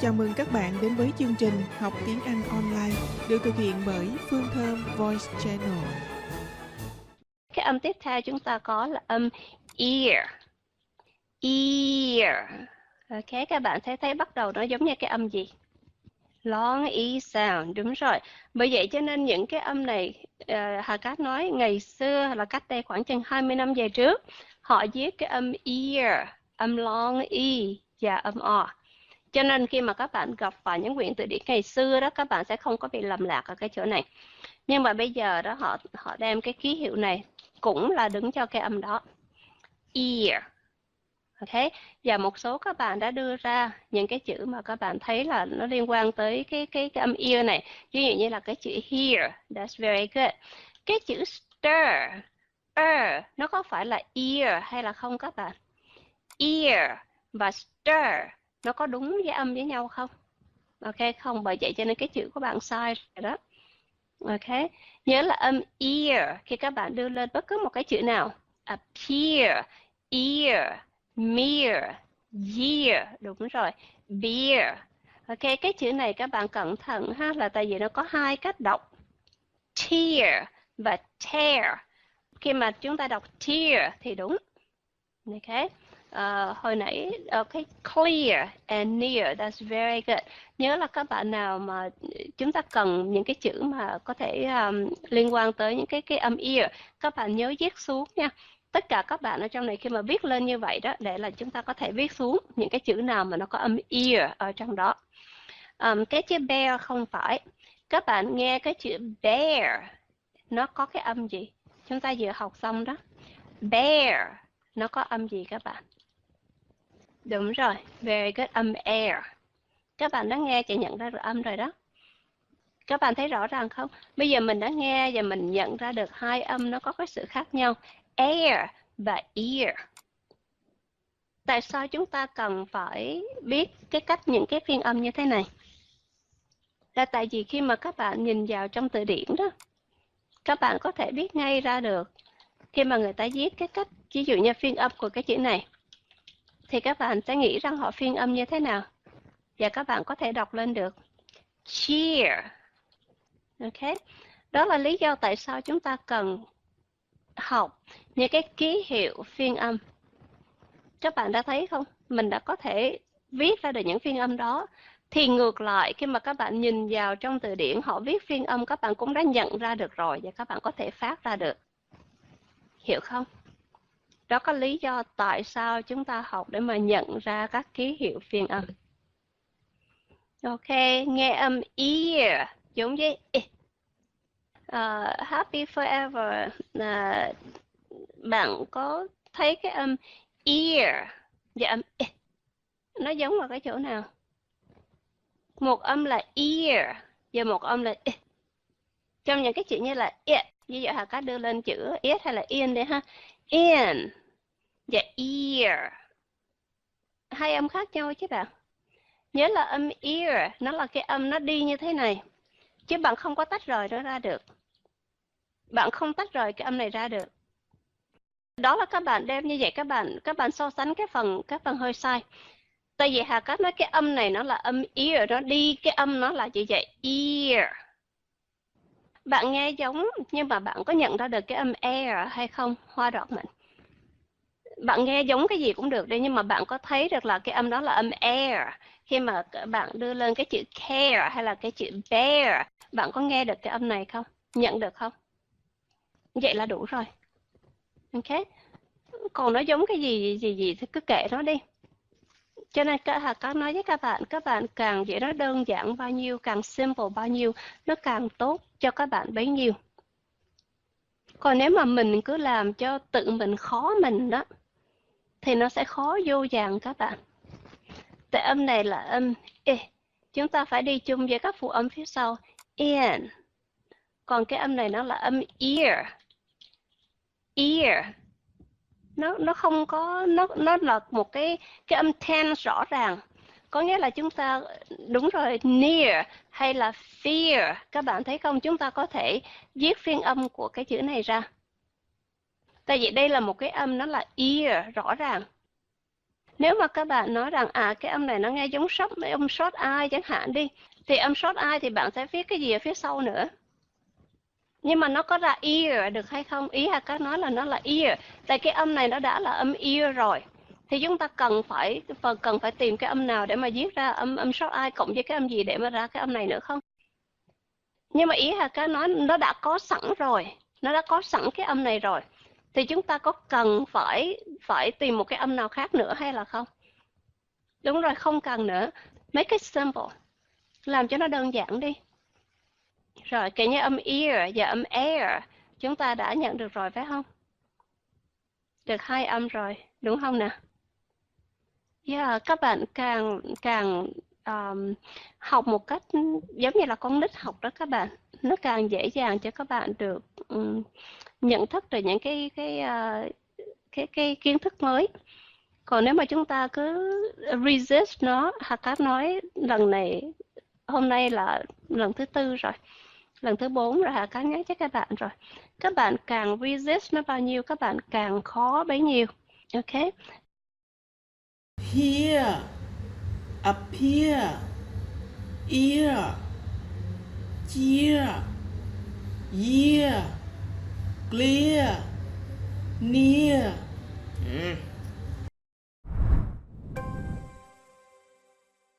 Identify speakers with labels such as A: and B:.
A: Chào mừng các bạn đến với chương trình Học tiếng Anh online được thực hiện bởi Phương Thơm Voice Channel.
B: Cái âm tiếp theo chúng ta có là âm ear. Ear. Ok, các bạn thấy thấy bắt đầu nó giống như cái âm gì? Long E sound, đúng rồi. Bởi vậy cho nên những cái âm này, uh, Hà Cát nói ngày xưa là cách đây khoảng chừng 20 năm về trước, họ viết cái âm ear, âm long E và âm O. Cho nên khi mà các bạn gặp vào những quyển từ điển ngày xưa đó, các bạn sẽ không có bị lầm lạc ở cái chỗ này. Nhưng mà bây giờ đó họ họ đem cái ký hiệu này cũng là đứng cho cái âm đó. Ear. Ok, và một số các bạn đã đưa ra những cái chữ mà các bạn thấy là nó liên quan tới cái cái cái âm ear này. Ví dụ như là cái chữ hear, that's very good. Cái chữ stir, er, nó có phải là ear hay là không các bạn? Ear và stir nó có đúng với âm với nhau không? Ok, không, bởi vậy cho nên cái chữ của bạn sai rồi đó. Ok, nhớ là âm ear khi các bạn đưa lên bất cứ một cái chữ nào. Appear, ear, mere, year, đúng rồi, beer. Ok, cái chữ này các bạn cẩn thận ha, là tại vì nó có hai cách đọc. Tear và tear. Khi mà chúng ta đọc tear thì đúng. Ok, uh, hồi nãy ờ, okay, clear and near that's very good. Nhớ là các bạn nào mà ừ, chúng ta cần những cái chữ mà có thể um, liên quan tới những cái cái âm ear các bạn nhớ viết xuống nha. Tất cả các bạn ở trong này khi mà viết lên như vậy đó để là chúng ta có thể viết xuống những cái chữ nào mà nó có âm ear ở trong đó. Um, cái chữ bear không phải. Các bạn nghe cái chữ bear nó có cái âm gì? Chúng ta vừa học xong đó. Bear nó có âm gì các bạn? Đúng rồi, very good, âm air. Các bạn đã nghe và nhận ra được âm rồi đó. Các bạn thấy rõ ràng không? Bây giờ mình đã nghe và mình nhận ra được hai âm nó có cái sự khác nhau. Air và ear. Tại sao chúng ta cần phải biết cái cách những cái phiên âm như thế này? Là tại vì khi mà các bạn nhìn vào trong từ điển đó, các bạn có thể biết ngay ra được khi mà người ta viết cái cách, ví dụ như phiên âm của cái chữ này thì các bạn sẽ nghĩ rằng họ phiên âm như thế nào? Và các bạn có thể đọc lên được. Cheer. Ok. Đó là lý do tại sao chúng ta cần học những cái ký hiệu phiên âm. Các bạn đã thấy không? Mình đã có thể viết ra được những phiên âm đó. Thì ngược lại, khi mà các bạn nhìn vào trong từ điển họ viết phiên âm, các bạn cũng đã nhận ra được rồi và các bạn có thể phát ra được. Hiểu không? Đó có lý do tại sao chúng ta học để mà nhận ra các ký hiệu phiên âm. Ok, nghe âm ear giống với e. Uh, happy forever uh, bạn có thấy cái âm ear và âm e nó giống ở cái chỗ nào? Một âm là ear và một âm là e. Trong những cái chữ như là it, ví dụ Hà Cát đưa lên chữ it hay là in đi ha in và ear. Hai âm khác nhau chứ bạn. Nhớ là âm ear, nó là cái âm nó đi như thế này. Chứ bạn không có tách rời nó ra được. Bạn không tách rời cái âm này ra được. Đó là các bạn đem như vậy các bạn các bạn so sánh cái phần các phần hơi sai. Tại vì Hà Cát nói cái âm này nó là âm ear, nó đi cái âm nó là như vậy, ear. Bạn nghe giống nhưng mà bạn có nhận ra được cái âm e air hay không? Hoa đọt mình bạn nghe giống cái gì cũng được đi, nhưng mà bạn có thấy được là cái âm đó là âm e air khi mà bạn đưa lên cái chữ care hay là cái chữ bear? Bạn có nghe được cái âm này không? Nhận được không? Vậy là đủ rồi. Ok. Còn nó giống cái gì gì gì thì cứ kệ nó đi cho nên các hạt có nói với các bạn các bạn càng dễ nó đơn giản bao nhiêu, càng simple bao nhiêu, nó càng tốt cho các bạn bấy nhiêu còn nếu mà mình cứ làm cho tự mình khó mình đó, thì nó sẽ khó vô vàng các bạn. Tại âm này là âm e. Chúng ta phải đi chung với các phụ âm phía sau. In. Còn cái âm này nó là âm ear. Ear. Nó nó không có, nó nó là một cái cái âm tense rõ ràng. Có nghĩa là chúng ta, đúng rồi, near hay là fear. Các bạn thấy không? Chúng ta có thể viết phiên âm của cái chữ này ra. Tại vì đây là một cái âm nó là ear, rõ ràng. nếu mà các bạn nói rằng à cái âm này nó nghe giống short âm short I chẳng hạn đi, thì âm short I thì bạn sẽ viết cái gì ở phía sau nữa nhưng mà nó có ra ear, được hay không? Ý hay các nói là nó là ear. Tại cái âm này nó đã là âm ear rồi. Thì chúng ta cần phải, phần cần phải tìm cái âm nào để mà viết ra âm âm short I cộng với cái âm gì để mà ra cái âm này nữa không? Nhưng mà ý hà các nói nó đã có sẵn rồi. Nó đã có sẵn cái âm này rồi. Thì chúng ta có cần phải phải tìm một cái âm nào khác nữa hay là không? Đúng rồi, không cần nữa. Mấy cái symbol làm cho nó đơn giản đi rồi cái như âm ear và âm air chúng ta đã nhận được rồi phải không? Được hai âm rồi đúng không nè yeah, các bạn càng càng um, học một cách giống như là con nít học đó các bạn. Nó càng dễ dàng cho các bạn được um, nhận thức được những cái cái uh, cái cái kiến thức mới. Còn nếu mà chúng ta cứ resist nó hoặc các nói lần này hôm nay là lần thứ tư rồi lần thứ bốn rồi hà cá nhắc cho các bạn rồi các bạn càng resist nó bao nhiêu các bạn càng khó bấy nhiêu ok
C: here, here, ear, year, year, clear, near. Ừ.